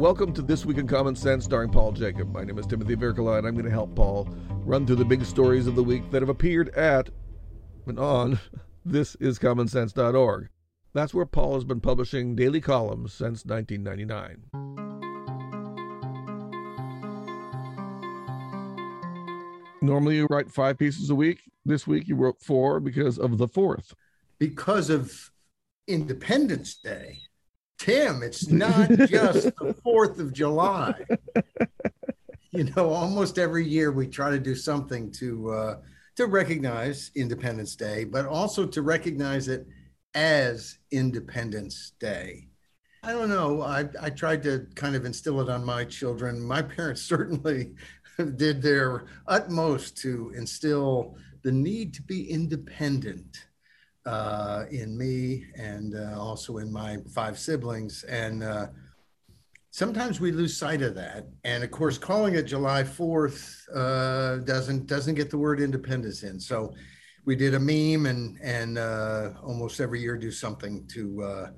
Welcome to This Week in Common Sense, starring Paul Jacob. My name is Timothy Virkkala, and I'm going to help Paul run through the big stories of the week that have appeared at and on thisiscommonsense.org. That's where Paul has been publishing daily columns since 1999. Normally, you write five pieces a week. This week, you wrote four because of the fourth. Because of Independence Day. Tim, it's not just the 4th of July. You know, almost every year we try to do something to uh, to recognize Independence Day, but also to recognize it as Independence Day. I don't know. I, I tried to kind of instill it on my children. My parents certainly did their utmost to instill the need to be independent uh, in me and uh, also in my five siblings. And uh, sometimes we lose sight of that. And of course, calling it July 4th uh, doesn't doesn't get the word independence in. So we did a meme and and uh, almost every year do something to uh,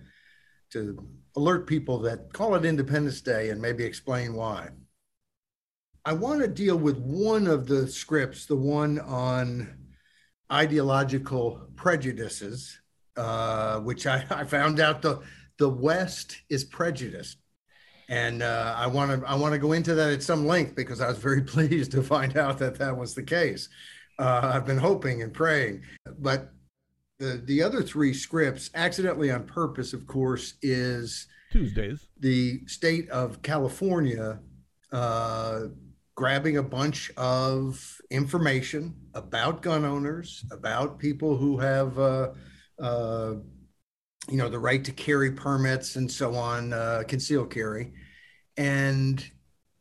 to alert people that call it Independence Day and maybe explain why. I want to deal with one of the scripts, the one on ideological prejudices, uh, which I, I, found out the the West is prejudiced, and uh, I want to I want to go into that at some length because I was very pleased to find out that that was the case. Uh, I've been hoping and praying, but the the other three scripts, accidentally on purpose, of course, is Tuesdays. The state of California uh, grabbing a bunch of information about gun owners, about people who have, uh, uh, you know, the right to carry permits and so on, uh, conceal carry, and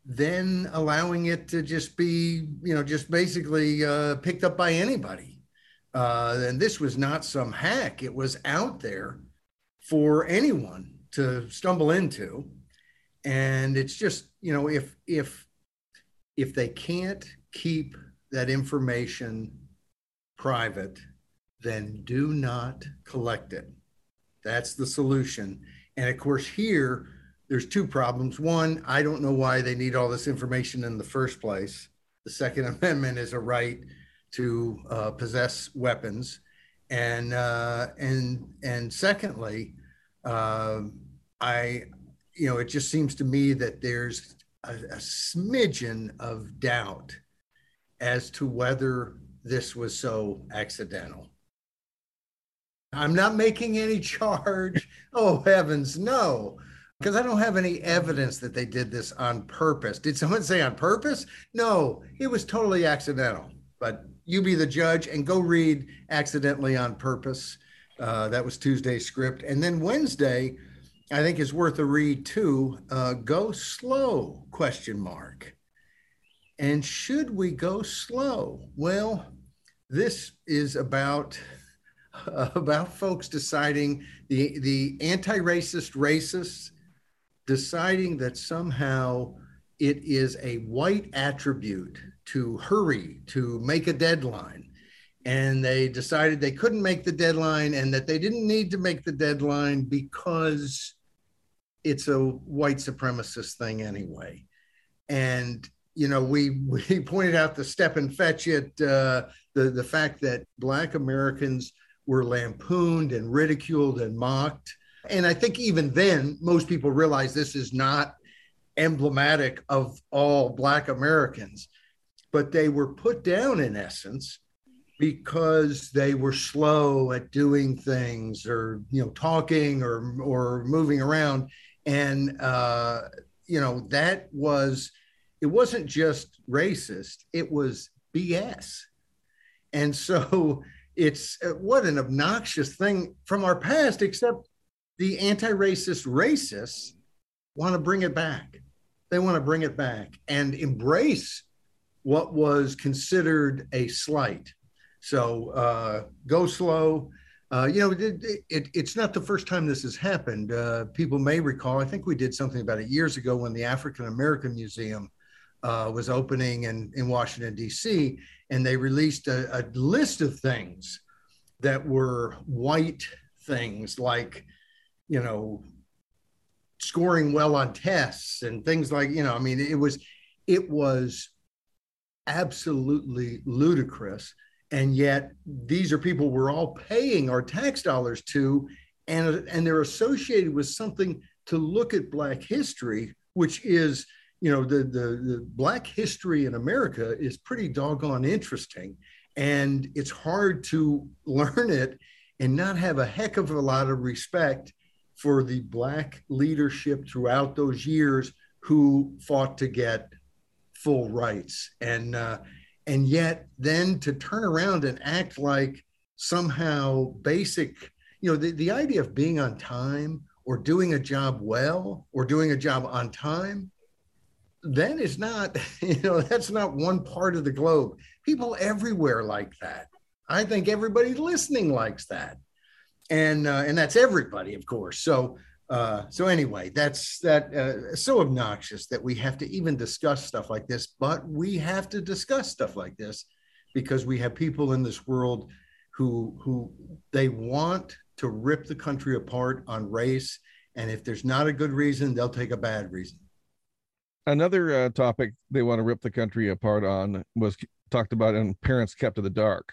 then allowing it to just be, you know, just basically uh, picked up by anybody. Uh, and this was not some hack; it was out there for anyone to stumble into. And it's just, you know, if if if they can't keep that information private, then do not collect it. That's the solution. And of course, here, there's two problems. One, I don't know why they need all this information in the first place. The Second Amendment is a right to uh, possess weapons, and uh, and and secondly, uh, I, you know, it just seems to me that there's a, a smidgen of doubt as to whether this was so accidental. I'm not making any charge. Oh, heavens, no, because I don't have any evidence that they did this on purpose. Did someone say on purpose? No, it was totally accidental. But you be the judge and go read Accidentally on Purpose. Uh, that was Tuesday's script. And then Wednesday, I think is worth a read too. Uh, go slow? Question mark. And should we go slow? Well, this is about uh, about folks deciding the the anti-racist racists deciding that somehow it is a white attribute to hurry to make a deadline and they decided they couldn't make the deadline and that they didn't need to make the deadline because it's a white supremacist thing anyway. And you know, we we pointed out the Stepin Fetchit, uh, the the fact that Black Americans were lampooned and ridiculed and mocked. And I think even then, most people realize this is not emblematic of all Black Americans, but they were put down in essence because they were slow at doing things or you know talking or or moving around and uh, you know that was it wasn't just racist it was bs and so it's uh, what an obnoxious thing from our past except the anti-racist racists want to bring it back. They want to bring it back and embrace what was considered a slight. So uh, go slow uh, you know, it, it, it's not the first time this has happened. Uh, people may recall, I think we did something about it years ago when the African American Museum uh, was opening in, in Washington, D.C., and they released a, a, list of things that were white things like, you know, scoring well on tests and things like you know i mean it was it was absolutely ludicrous and yet these are people we're all paying our tax dollars to and and they're associated with something to look at black history which is you know the, the the black history in america is pretty doggone interesting and it's hard to learn it and not have a heck of a lot of respect for the black leadership throughout those years who fought to get full rights. And uh, and yet then to turn around and act like somehow basic you know the, the idea of being on time or doing a job well or doing a job on time—then is not you know that's not one part of the globe. People everywhere like that. I think everybody listening likes that. And uh, and that's everybody of course. So uh, so anyway, that's that uh, so obnoxious that we have to even discuss stuff like this, but we have to discuss stuff like this because we have people in this world who who they want to rip the country apart on race, and if there's not a good reason, they'll take a bad reason. Another uh, topic they want to rip the country apart on was talked about in Parents Kept in the Dark.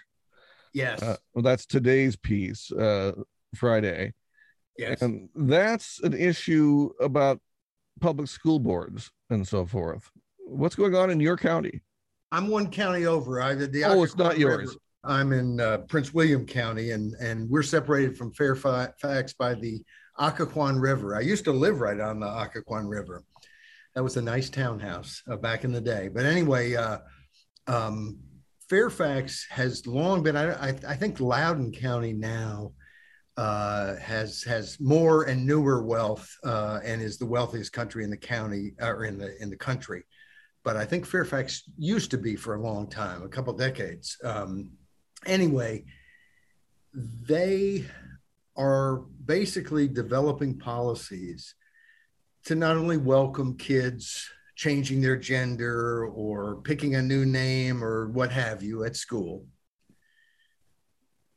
Yes. Uh, well, that's today's piece, uh, Friday. Yes. And that's an issue about public school boards and so forth. What's going on in your county? I'm one county over. I the oh, it's not yours. I'm in uh, Prince William County, and and we're separated from Fairfax by the Occoquan River. I used to live right on the Occoquan River. That was a nice townhouse uh, back in the day. But anyway, uh, um, Fairfax has long been. I, I, I think Loudoun County now uh, has has more and newer wealth uh, and is the wealthiest country in the county or in the in the country. But I think Fairfax used to be for a long time, a couple decades. Um, anyway, they are basically developing policies to not only welcome kids changing their gender or picking a new name or what have you at school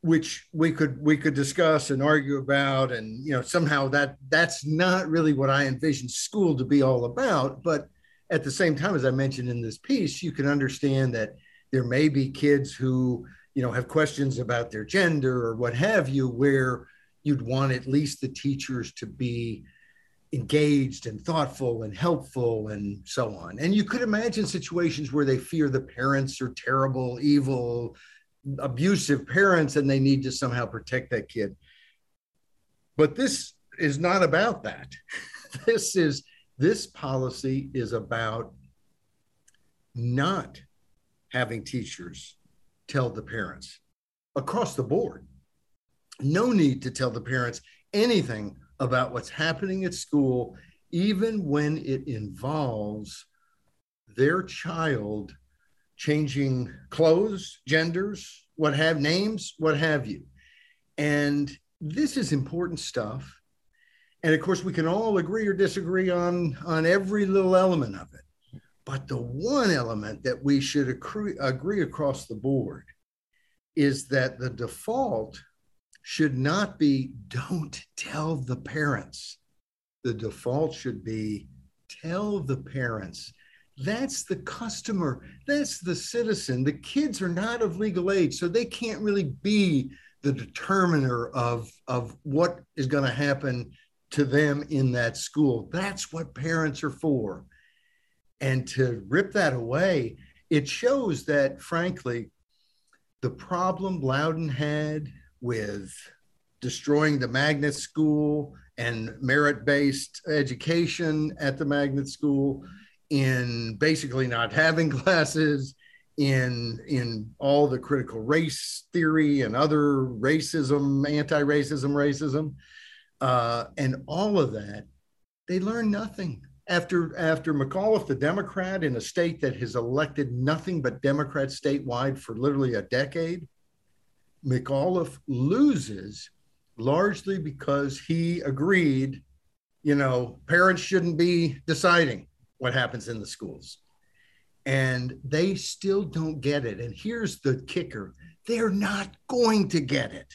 which we could we could discuss and argue about and you know somehow that that's not really what i envision school to be all about. But at the same time as i mentioned in this piece you can understand that there may be kids who you know have questions about their gender or what have you where you'd want at least the teachers to be engaged and thoughtful and helpful and so on. And you could imagine situations where they fear the parents are terrible evil abusive parents and they need to somehow protect that kid. But this is not about that. this is this policy is about not having teachers tell the parents across the board. No need to tell the parents anything about what's happening at school, even when it involves their child changing clothes, genders, what have names, what have you. And this is important stuff. And of course, we can all agree or disagree on, on every little element of it. But the one element that we should agree, agree across the board is that the default should not be don't tell the parents. The default should be tell the parents that's the customer, that's the citizen. The kids are not of legal age, so they can't really be the determiner of, of what is going to happen to them in that school. That's what parents are for. And to rip that away, it shows that, frankly, the problem Loudoun had with destroying the magnet school and merit based education at the magnet school in basically not having classes, in in all the critical race theory and other racism, anti-racism, racism, uh, and all of that, they learn nothing. After after McAuliffe, the Democrat in a state that has elected nothing but Democrats statewide for literally a decade, McAuliffe loses largely because he agreed, you know, parents shouldn't be deciding what happens in the schools. And they still don't get it. And here's the kicker they're not going to get it.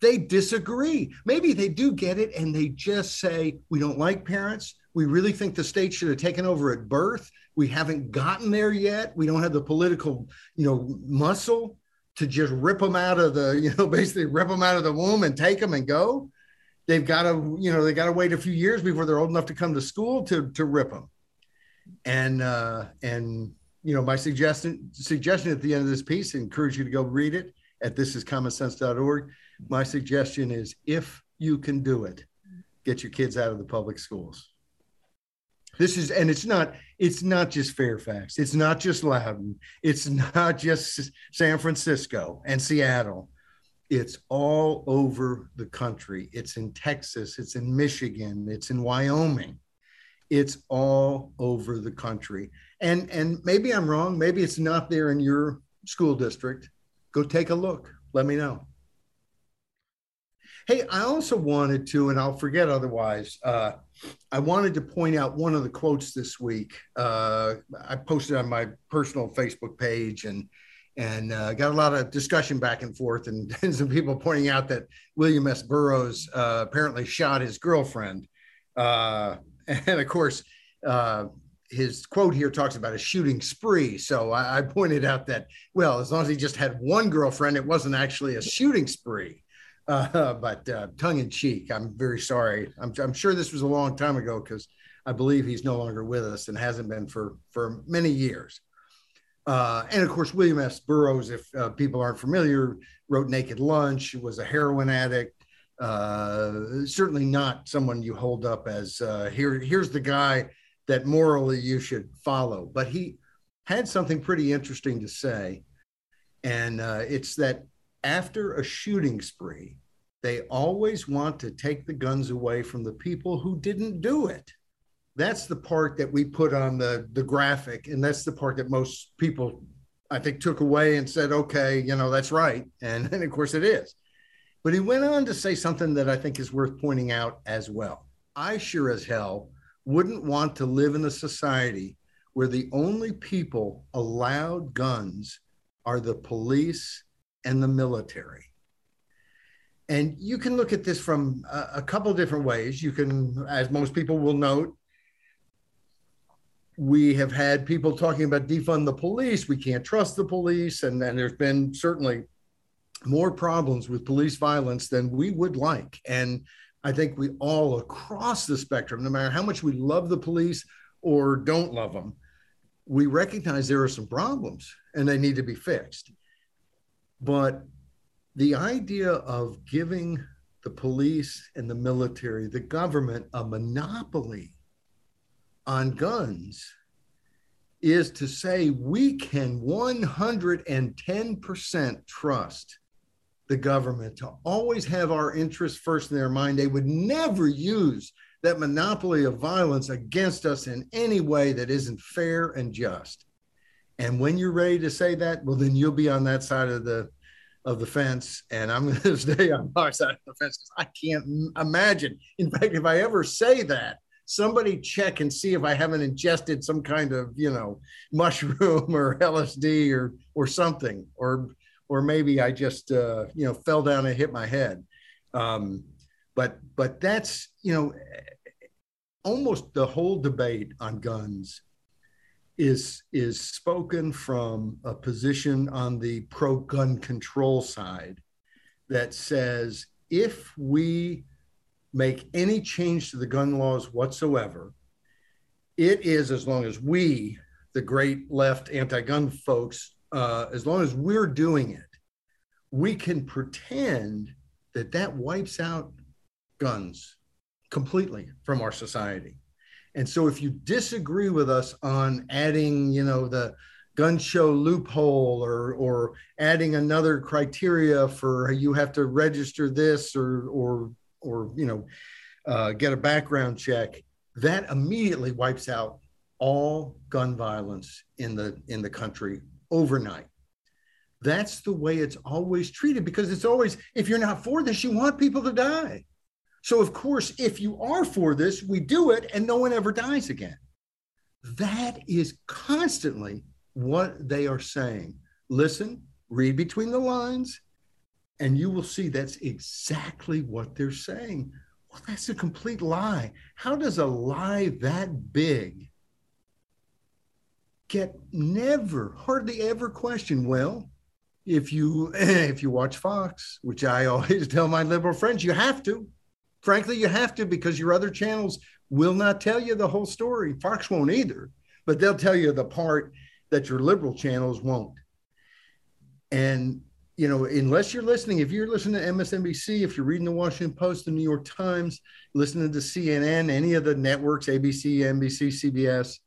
They disagree. Maybe they do get it and they just say, we don't like parents. We really think the state should have taken over at birth. We haven't gotten there yet. We don't have the political, you know, muscle to just rip them out of the, you know, basically rip them out of the womb and take them and go. They've got to, you know, they got to wait a few years before they're old enough to come to school to to rip them. And uh, and you know, my suggestion suggestion at the end of this piece, I encourage you to go read it at thisiscommonsense.org. My suggestion is if you can do it, get your kids out of the public schools. This is, and it's not, it's not just Fairfax. It's not just Loudoun. It's not just San Francisco and Seattle. It's all over the country. It's in Texas. It's in Michigan. It's in Wyoming. It's all over the country. And and maybe I'm wrong. Maybe it's not there in your school district. Go take a look. Let me know. Hey, I also wanted to, and I'll forget otherwise. Uh, I wanted to point out one of the quotes this week. Uh, I posted on my personal Facebook page and and uh, got a lot of discussion back and forth, and, and some people pointing out that William S. Burroughs uh, apparently shot his girlfriend, uh, and of course, uh, his quote here talks about a shooting spree. So I, I, pointed out that well, as long as he just had one girlfriend, it wasn't actually a shooting spree. Uh, but uh, tongue in cheek, I'm very sorry. I'm, I'm sure this was a long time ago because I believe he's no longer with us and hasn't been for for many years. Uh, and of course, William S. Burroughs, if uh, people aren't familiar, wrote Naked Lunch, was a heroin addict. Uh, certainly not someone you hold up as uh, here. Here's the guy that morally you should follow. But he had something pretty interesting to say, and uh, it's that after a shooting spree, they always want to take the guns away from the people who didn't do it that's the part that we put on the the graphic and that's the part that most people i think took away and said okay you know that's right and, and of course it is but he went on to say something that i think is worth pointing out as well i sure as hell wouldn't want to live in a society where the only people allowed guns are the police and the military and you can look at this from a, a couple different ways you can as most people will note we have had people talking about defund the police. We can't trust the police. And then there's been certainly more problems with police violence than we would like. And I think we all across the spectrum, no matter how much we love the police or don't love them, we recognize there are some problems and they need to be fixed. But the idea of giving the police and the military, the government, a monopoly on guns is to say we can 110% trust the government to always have our interests first in their mind. They would never use that monopoly of violence against us in any way that isn't fair and just. And when you're ready to say that, well, then you'll be on that side of the of the fence, and I'm going to stay on our side of the fence because I can't imagine. In fact, if I ever say that, somebody check and see if I haven't ingested some kind of, you know, mushroom or LSD or or something, or or maybe I just uh, you know fell down and hit my head. Um, but but that's you know almost the whole debate on guns is is spoken from a position on the pro gun control side that says if we make any change to the gun laws whatsoever, it is as long as we, the great left anti gun folks, uh, as long as we're doing it, we can pretend that that wipes out guns completely from our society. And so if you disagree with us on adding, you know, the gun show loophole or or adding another criteria for you have to register this or or or you know uh, get a background check, that immediately wipes out all gun violence in the in the country overnight. That's the way it's always treated because it's always if you're not for this, you want people to die. So of course, if you are for this, we do it and no one ever dies again. That is constantly what they are saying. Listen, read between the lines, And you will see that's exactly what they're saying. Well, that's a complete lie. How does a lie that big get never, hardly ever questioned? Well, if you if you watch Fox, which I always tell my liberal friends, you have to. Frankly, you have to because your other channels will not tell you the whole story. Fox won't either, but they'll tell you the part that your liberal channels won't. And you know, unless you're listening, if you're listening to MSNBC, if you're reading the Washington Post, the New York Times, listening to CNN, any of the networks, ABC, NBC, CBS,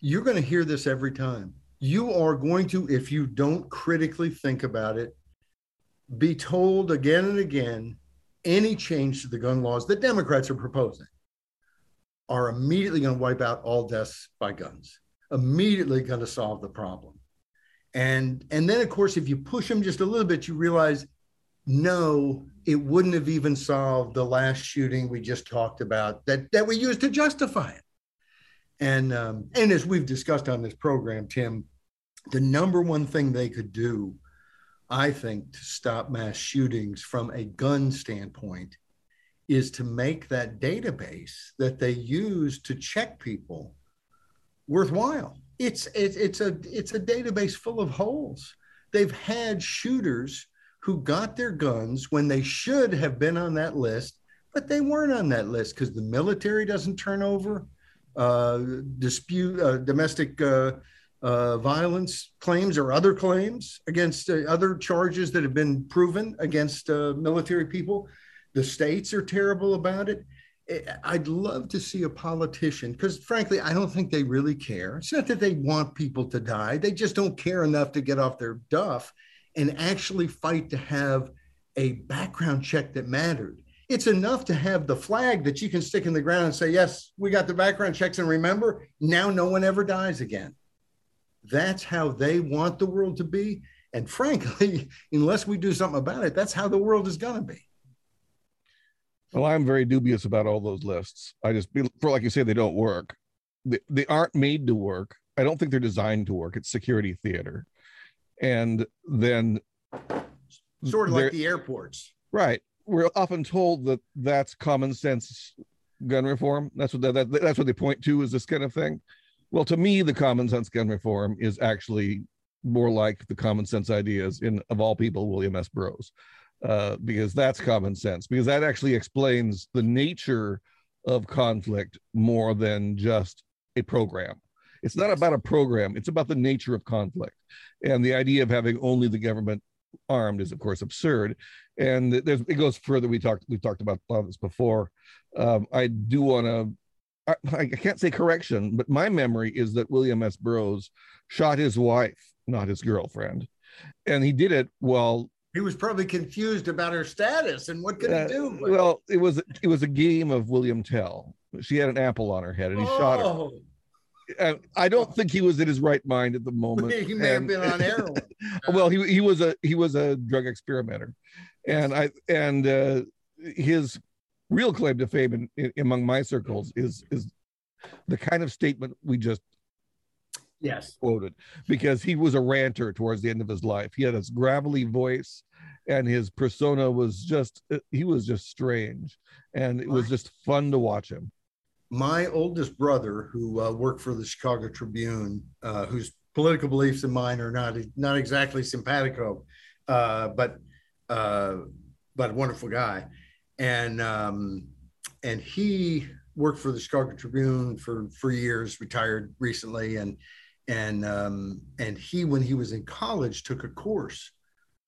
you're going to hear this every time. You are going to, if you don't critically think about it, be told again and again any change to the gun laws that Democrats are proposing are immediately going to wipe out all deaths by guns, immediately going to solve the problem. And, and then, of course, if you push them just a little bit, you realize no, it wouldn't have even solved the last shooting we just talked about that, that we used to justify it. And, um, and as we've discussed on this program, Tim, the number one thing they could do, I think, to stop mass shootings from a gun standpoint is to make that database that they use to check people worthwhile. It's it's it's a it's a database full of holes. They've had shooters who got their guns when they should have been on that list, but they weren't on that list because the military doesn't turn over dispute uh, domestic uh, uh violence claims or other claims against uh, other charges that have been proven against uh, military people. The states are terrible about it. I'd love to see a politician because, frankly, I don't think they really care. It's not that they want people to die, they just don't care enough to get off their duff and actually fight to have a background check that mattered. It's enough to have the flag that you can stick in the ground and say, Yes, we got the background checks. And remember, now no one ever dies again. That's how they want the world to be. And frankly, unless we do something about it, that's how the world is going to be. Well, I'm very dubious about all those lists. I just for like you say, they don't work. They, they aren't made to work. I don't think they're designed to work. It's security theater, and then sort of like the airports, right? We're often told that that's common sense gun reform. That's what that, that, that's what they point to is this kind of thing. Well, to me, the common sense gun reform is actually more like the common sense ideas in of all people, William S. Burroughs uh, because that's common sense, because that actually explains the nature of conflict more than just a program. It's not about a program, it's about the nature of conflict. And the idea of having only the government armed is, of course, absurd. And there's, it goes further. We talked, we've talked about this before. Um, I do want to I, I, can't say correction, but my memory is that William S. Burroughs shot his wife, not his girlfriend. And he did it while he was probably confused about her status and what could uh, he do? Well, it was it was a game of William Tell. She had an apple on her head, and he oh. shot her. Oh. And I don't think he was in his right mind at the moment. he may and, have been on heroin. well, he he was a he was a drug experimenter, and I and uh, his real claim to fame in, in, among my circles is is the kind of statement we just yes. quoted because he was a ranter towards the end of his life. He had this gravelly voice and his persona was just he was just strange and it was just fun to watch him. My oldest brother who uh, worked for the chicago tribune uh, whose political beliefs and mine are not not exactly simpatico uh, but uh, but a wonderful guy and um, and he worked for the chicago tribune for for years retired recently and and um, and he when he was in college took a course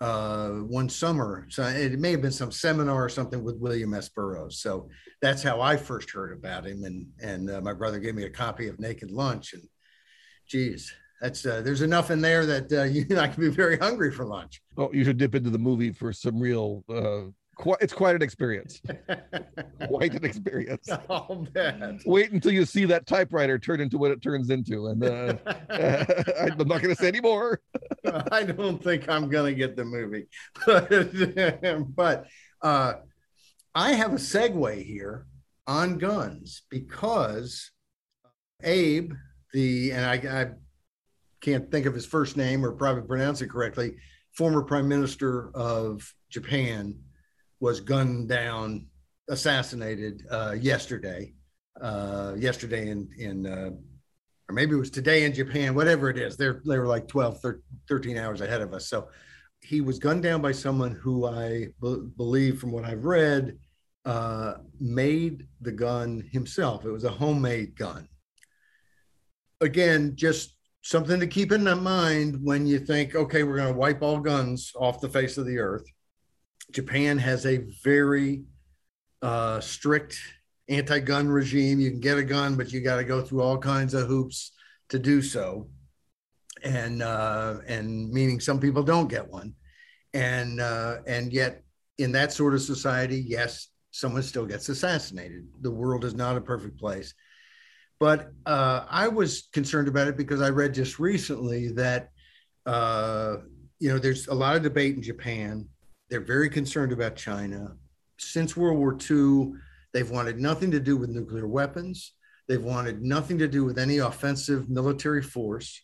uh, one summer. So it may have been some seminar or something with William S. Burroughs. So that's how I first heard about him. And and uh, my brother gave me a copy of Naked Lunch. And geez, that's uh, there's enough in there that uh, you I can be very hungry for lunch. Oh, you should dip into the movie for some real uh, quite, it's quite an experience. quite an experience. Oh man! Wait until you see that typewriter turn into what it turns into, and uh, I'm not going to say any more. I don't think I'm going to get the movie, but, but uh, I have a segue here on guns because Abe, the and I, I can't think of his first name or probably pronounce it correctly, former Prime Minister of Japan was gunned down, assassinated uh, yesterday. Uh, yesterday in in uh, or maybe it was today in Japan, whatever it is. They're they were like 12, 13 hours ahead of us. So he was gunned down by someone who I b- believe, from what I've read, uh, made the gun himself. It was a homemade gun. Again, just something to keep in mind when you think, okay, we're going to wipe all guns off the face of the earth. Japan has a very uh, strict anti-gun regime. You can get a gun, but you got to go through all kinds of hoops to do so, and uh, and meaning some people don't get one, and uh, and yet in that sort of society, yes, someone still gets assassinated. The world is not a perfect place. But uh, I was concerned about it because I read just recently that, uh, you know, there's a lot of debate in Japan. They're very concerned about China. Since World War II, they've wanted nothing to do with nuclear weapons. They've wanted nothing to do with any offensive military force.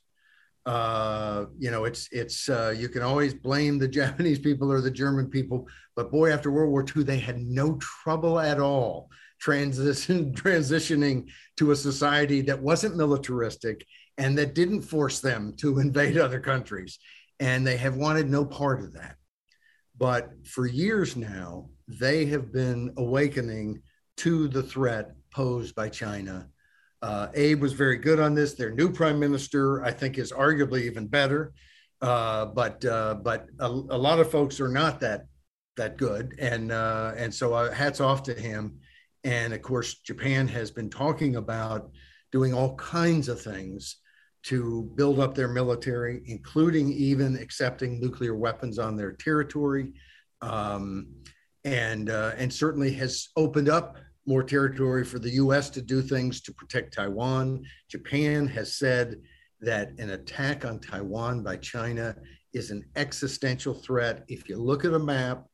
Uh, you know, it's it's uh, you can always blame the Japanese people or the German people, but boy, after World War II, they had no trouble at all transition transitioning to a society that wasn't militaristic and that didn't force them to invade other countries, and they have wanted no part of that. But for years now, they have been awakening to the threat posed by China uh, Abe was very good on this. Their new prime minister, I think, is arguably even better. Uh, but uh, but a, a, lot of folks are not that that good, and uh, and so uh, hats off to him. And of course, Japan has been talking about doing all kinds of things to build up their military, including even accepting nuclear weapons on their territory, um, and uh, and certainly has opened up more territory for the US to do things to protect Taiwan. Japan has said that an attack on Taiwan by China is an existential threat. If you look at a map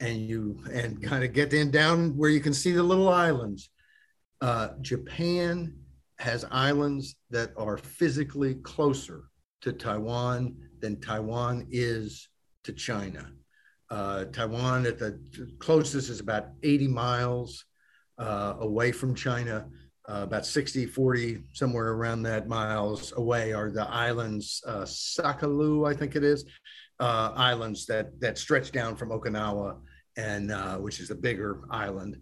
and you and kind of get in down where you can see the little islands, uh, Japan has islands that are physically closer to Taiwan than Taiwan is to China. Uh, Taiwan at the closest is about 80 miles uh, away from China, uh, about 60, 40, somewhere around that miles away are the islands, uh, I think it is, uh, islands that, that stretch down from Okinawa, and uh, which is a bigger island,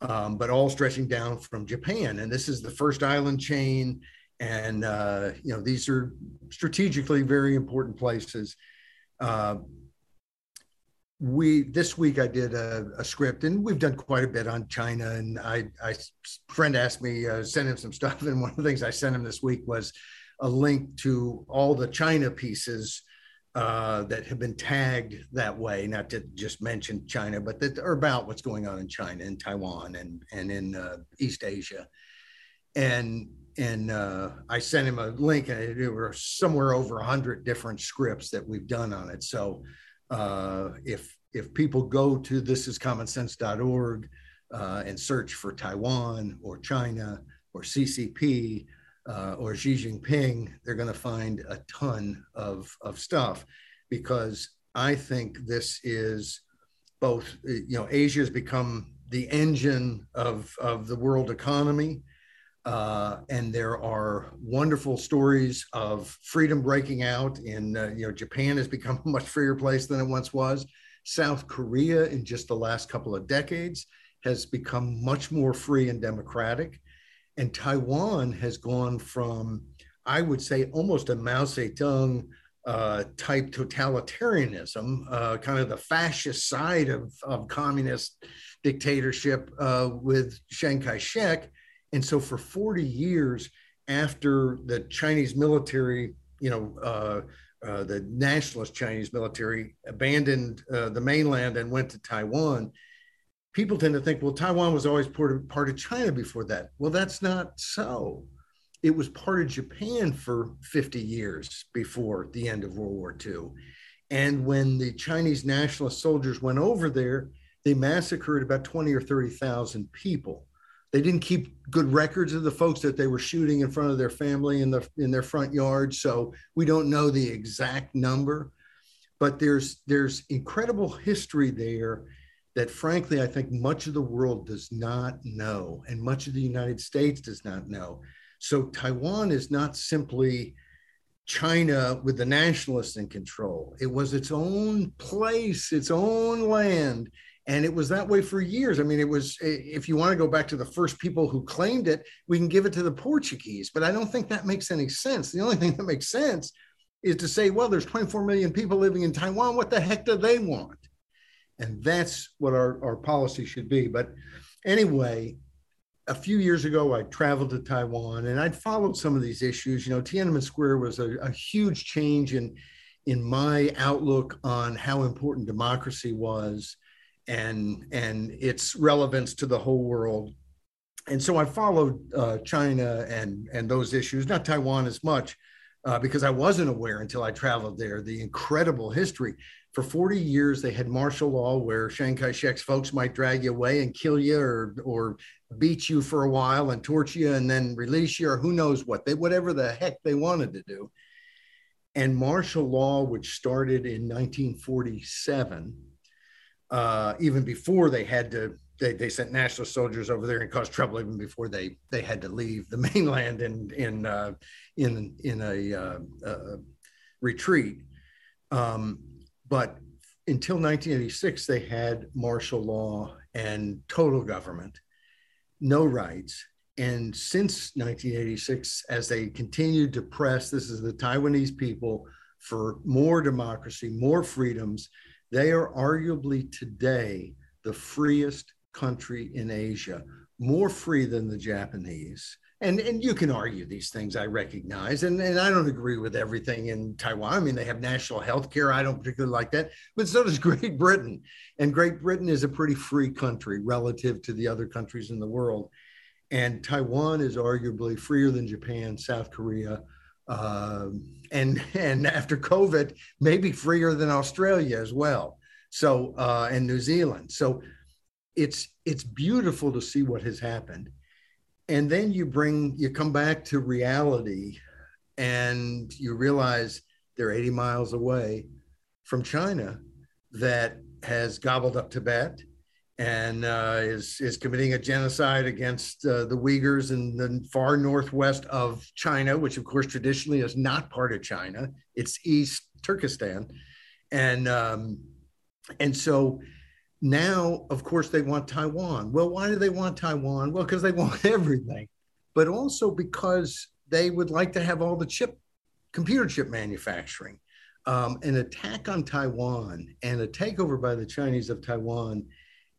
um, but all stretching down from Japan. And this is the first island chain. And, uh, you know, these are strategically very important places we this week I did a, a, script, and we've done quite a bit on China. And I, I friend asked me uh, send him some stuff, and one of the things I sent him this week was a link to all the China pieces uh, that have been tagged that way. Not to just mention China, but that are about what's going on in China and Taiwan and and in uh, East Asia. And and uh, I sent him a link, and there were somewhere over a hundred different scripts that we've done on it. So uh, if if people go to thisiscommonsense.org uh, and search for Taiwan or China or CCP uh, or Xi Jinping, they're going to find a ton of, of stuff because I think this is both, you know, Asia has become the engine of, of the world economy. Uh, and there are wonderful stories of freedom breaking out in uh, you know Japan has become a much freer place than it once was. South Korea in just the last couple of decades has become much more free and democratic, and Taiwan has gone from I would say almost a Mao Zedong uh, type totalitarianism, uh, kind of the fascist side of, of communist dictatorship uh, with Chiang Kai shek and so for 40 years after the Chinese military, you know, uh, uh, the nationalist Chinese military abandoned uh, the mainland and went to Taiwan, people tend to think, well, Taiwan was always part of, China before that. Well, that's not so. It was part of Japan for 50 years before the end of World War II. And when the Chinese nationalist soldiers went over there, they massacred about 20 or 30,000 people. They didn't keep good records of the folks that they were shooting in front of their family in the in their front yard, so we don't know the exact number. but there's there's incredible history there that frankly I think much of the world does not know and much of the United States does not know. So Taiwan is not simply China with the nationalists in control. It was its own place, its own land. And it was that way for years. I mean, it was, if you want to go back to the first people who claimed it, we can give it to the Portuguese, but I don't think that makes any sense. The only thing that makes sense is to say, well, there's 24 million people living in Taiwan. What the heck do they want? And that's what our, our policy should be. But anyway, a few years ago, I traveled to Taiwan and I'd followed some of these issues. You know, Tiananmen Square was a, a huge change in, in my outlook on how important democracy was and, and its relevance to the whole world. And so I followed uh, China and, and those issues, not Taiwan as much, uh, because I wasn't aware until I traveled there, the incredible history. For 40 years, they had martial law where Chiang Kai shek's folks might drag you away and kill you or, or beat you for a while and torture you and then release you or who knows what, they, whatever the heck they wanted to do. And martial law, which started in 1947, uh, even before they had to they, they sent national soldiers over there and caused trouble even before they they had to leave the mainland in in uh, in in a uh, uh, retreat. Um, but until 1986, they had martial law and total government, no rights. And since 1986, as they continued to press, this is the Taiwanese people for more democracy, more freedoms, they are arguably today the freest country in Asia, more free than the Japanese. And, and you can argue these things, I recognize. And, and I don't agree with everything in Taiwan. I mean, they have national health care. I don't particularly like that. But so does Great Britain. And Great Britain is a pretty free country relative to the other countries in the world. And Taiwan is arguably freer than Japan, South Korea, uh, and and after COVID, maybe freer than Australia as well. So uh, and New Zealand. So it's it's beautiful to see what has happened and then you bring you come back to reality and you realize they're 80 miles away from china that has gobbled up tibet and uh, is is committing a genocide against uh, the Uyghurs in the far northwest of China, which of course traditionally is not part of China. It's East Turkestan, and um, and so now, of course, they want Taiwan. Well, why do they want Taiwan? Well, because they want everything, but also because they would like to have all the chip, computer chip manufacturing. Um, an attack on Taiwan and a takeover by the Chinese of Taiwan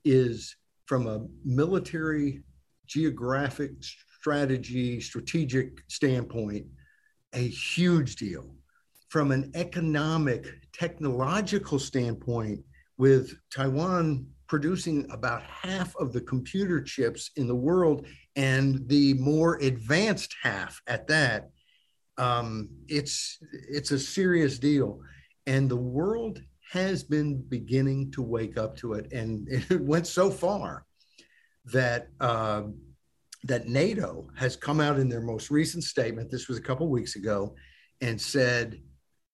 is, from a military, geographic, strategy, strategic standpoint, a huge deal. From an economic, technological standpoint, with Taiwan producing about half of the computer chips in the world and the more advanced half at that um, it's it's a serious deal. And the world has been beginning to wake up to it. And it went so far that uh, that nato has come out in their most recent statement this was a couple weeks ago and said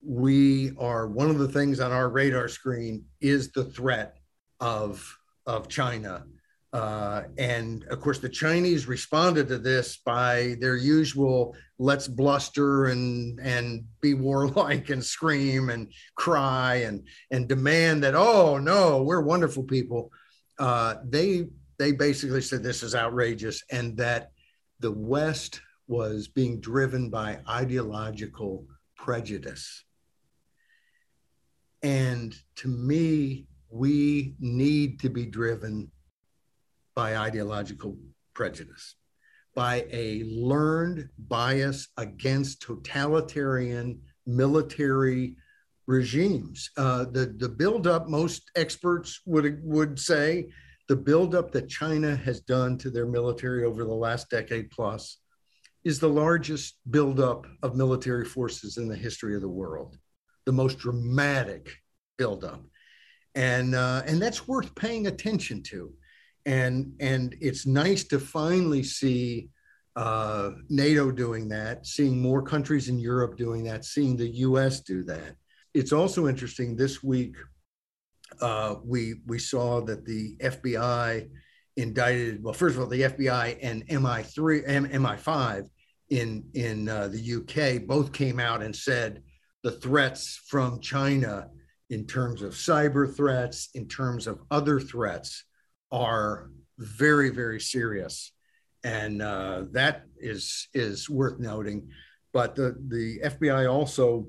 we are one of the things on our radar screen is the threat of of China. Uh, and of course, the Chinese responded to this by their usual let's bluster and and be warlike and scream and cry and and demand that oh no we're wonderful people. Uh, they they basically said this is outrageous and that the West was being driven by ideological prejudice and to me, we need to be driven by ideological prejudice, by a learned bias against totalitarian military regimes. Uh, the the buildup, most experts would would say, the buildup that China has done to their military over the last decade plus is the largest buildup of military forces in the history of the world the most dramatic buildup, and uh, and that's worth paying attention to, and and it's nice to finally see uh, NATO doing that, seeing more countries in Europe doing that, seeing the U.S. do that. it's also interesting this week. Uh, we we saw that the FBI indicted. Well, first of all, the FBI and MI3 and MI5 in in uh, the UK both came out and said the threats from China in terms of cyber threats, in terms of other threats, are very very serious, and uh, that is is worth noting. But the the FBI also,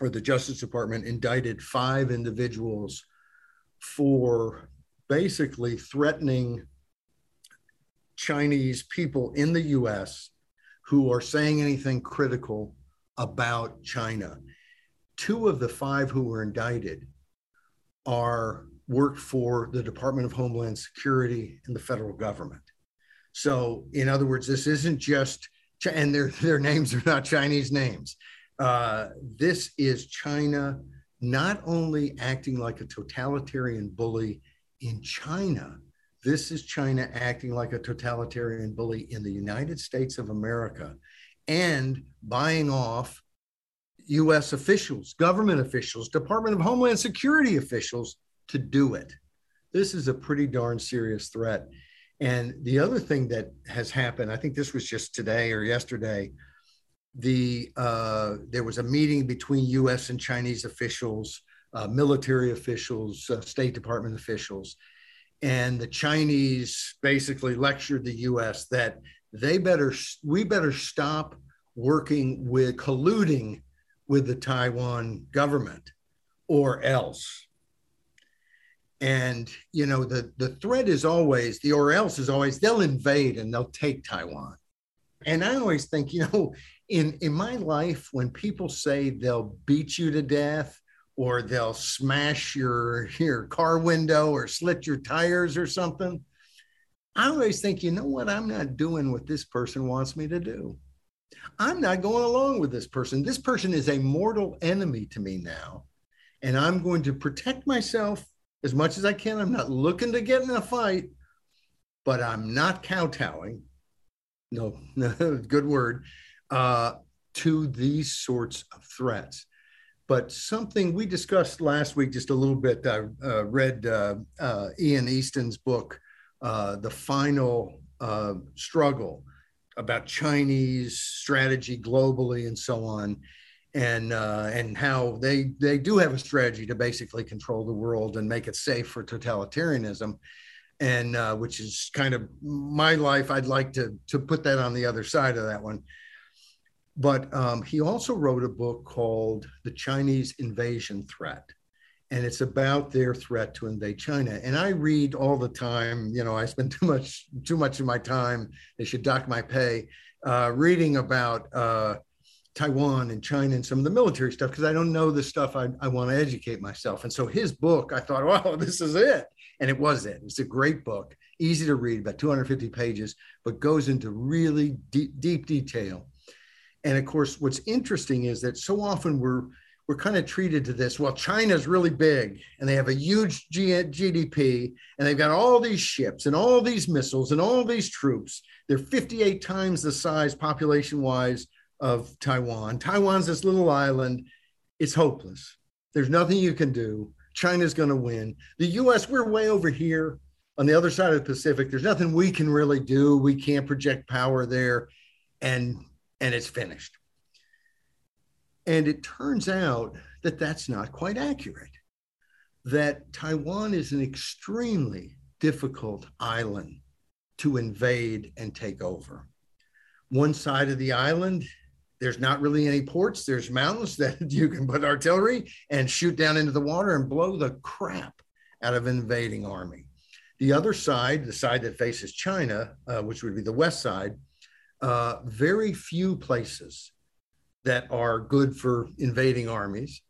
or the Justice Department, indicted five individuals for basically threatening Chinese people in the US who are saying anything critical about China. Two of the five who were indicted are worked for the Department of Homeland Security and the federal government. So, in other words, this isn't just, and their, their names are not Chinese names. Uh, this is China not only acting like a totalitarian bully in China, this is China acting like a totalitarian bully in the United States of America and buying off US officials, government officials, Department of Homeland Security officials to do it. This is a pretty darn serious threat. And the other thing that has happened, I think this was just today or yesterday, the uh, there was a meeting between U.S. and Chinese officials, uh, military officials, uh, State Department officials, and the Chinese basically lectured the U.S. that they better we better stop working with colluding with the Taiwan government or else. And you know the the threat is always the or else is always they'll invade and they'll take Taiwan. And I always think you know in in my life when people say they'll beat you to death or they'll smash your your car window or slit your tires or something i always think you know what i'm not doing what this person wants me to do i'm not going along with this person. This person is a mortal enemy to me now and i'm going to protect myself as much as i can. I'm not looking to get in a fight but i'm not kowtowing no, good word uh, to these sorts of threats. But something we discussed last week just a little bit. I uh, read uh, uh, Ian Easton's book, uh, The Final uh, Struggle, about Chinese strategy globally and so on. And uh, and how they they do have a strategy to basically control the world and make it safe for totalitarianism, and which is kind of my life. I'd like to to put that on the other side of that one but um, he also wrote a book called The Chinese Invasion Threat. And it's about their threat to invade China. And I read all the time, you know, I spend too much, too much of my time, they should dock my pay, uh, reading about uh, Taiwan and China and some of the military stuff because I don't know the stuff I, I want to educate myself. And so his book, I thought, wow, this is it. And it was it. It's a great book, easy to read, about 250 pages, but goes into really deep, deep detail and of course, what's interesting is that so often we're we're kind of treated to this. Well, China's really big and they have a huge G- GDP and they've got all these ships and all these missiles and all these troops. They're 58 times the size population wise of Taiwan. Taiwan's this little island. It's hopeless. There's nothing you can do. China's going to win. The US, we're way over here on the other side of the Pacific. There's nothing we can really do. We can't project power there. And and it's finished. And it turns out that that's not quite accurate, that Taiwan is an extremely difficult island to invade and take over. One side of the island, there's not really any ports, there's mountains that you can put artillery and shoot down into the water and blow the crap out of an invading army. The other side, the side that faces China, uh, which would be the west side, uh, very few places that are good for invading armies.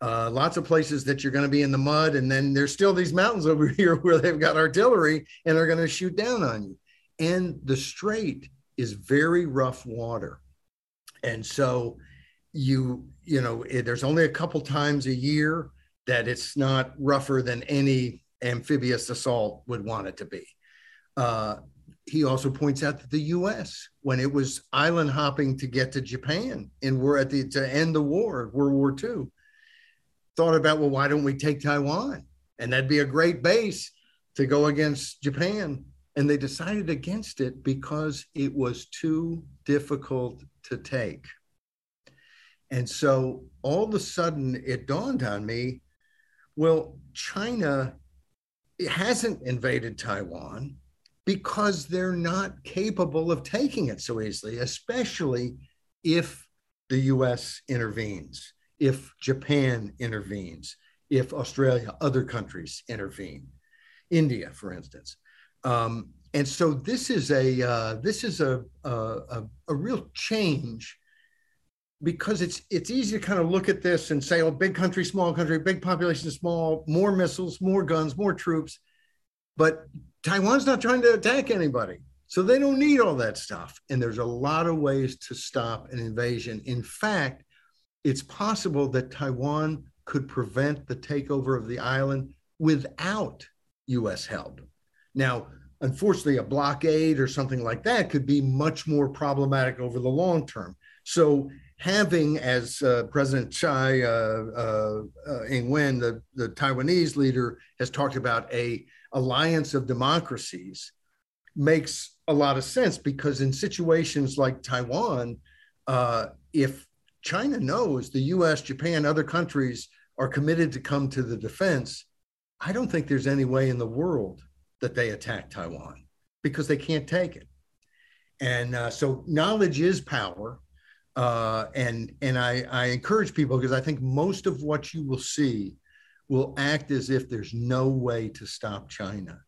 Uh, lots of places that you're going to be in the mud, and then there's still these mountains over here where they've got artillery and they're going to shoot down on you. And the strait is very rough water, and so you you know it, there's only a couple times a year that it's not rougher than any amphibious assault would want it to be. Uh, he also points out that the U.S., when it was island hopping to get to Japan and we're at the to end the war, World War II, thought about, well, why don't we take Taiwan? And that'd be a great base to go against Japan. And they decided against it because it was too difficult to take. And so all of a sudden it dawned on me well, China hasn't invaded Taiwan because they're not capable of taking it so easily, especially if the US intervenes, if Japan intervenes, if Australia, other countries intervene, India, for instance. Um, and so this is a uh, this is a, a, a real change because it's it's easy to kind of look at this and say, oh, big country, small country, big population, small, more missiles, more guns, more troops. But Taiwan's not trying to attack anybody. So they don't need all that stuff. And there's a lot of ways to stop an invasion. In fact, it's possible that Taiwan could prevent the takeover of the island without US help. Now, unfortunately, a blockade or something like that could be much more problematic over the long term. So having, as uh, President Tsai uh, uh, uh, Ing-wen, the, the Taiwanese leader, has talked about a alliance of democracies, makes a lot of sense because in situations like Taiwan, uh, if China knows the U.S., Japan, other countries are committed to come to the defense, I don't think there's any way in the world that they attack Taiwan because they can't take it. And uh, so knowledge is power uh, and and I, I encourage people because I think most of what you will see will act as if there's no way to stop China.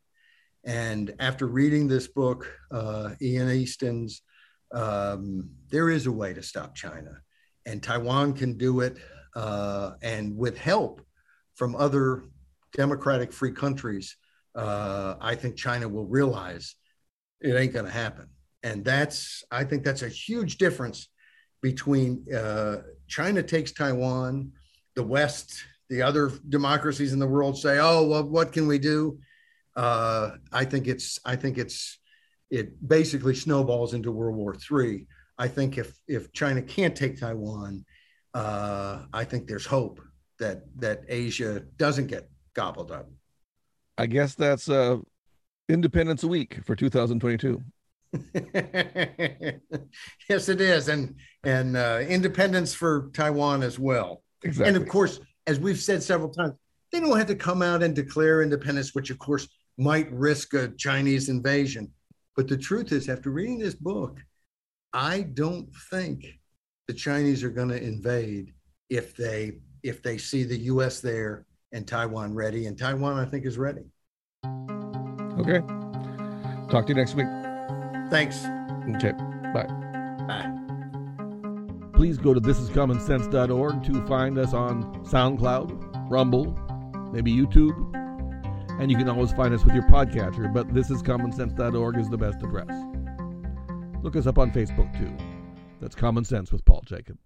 And after reading this book, uh, Ian Easton's, um, there is a way to stop China, and Taiwan can do it, uh, and with help from other democratic free countries, uh, I think China will realize it ain't going to happen. And that's, I think that's a huge difference between uh, China takes Taiwan, the West, the other democracies in the world say, "Oh, well, what can we do?" Uh, I think it's I think it's it basically snowballs into World War III. I think if if China can't take Taiwan, uh, I think there's hope that that Asia doesn't get gobbled up. I guess that's uh, Independence Week for 2022. yes, it is, and and uh, independence for Taiwan as well. Exactly. And of course, as we've said several times, they don't have to come out and declare independence, which of course might risk a Chinese invasion. But the truth is, after reading this book, I don't think the Chinese are going to invade if they if they see the U.S. there and Taiwan ready. And Taiwan, I think, is ready. Okay. Talk to you next week. Thanks. Okay. Bye. Bye. Please go to thisiscommonsense.org to find us on SoundCloud, Rumble, maybe YouTube, and you can always find us with your podcatcher, but thisiscommonsense.org is the best address. Look us up on Facebook too. That's Common Sense with Paul Jacob.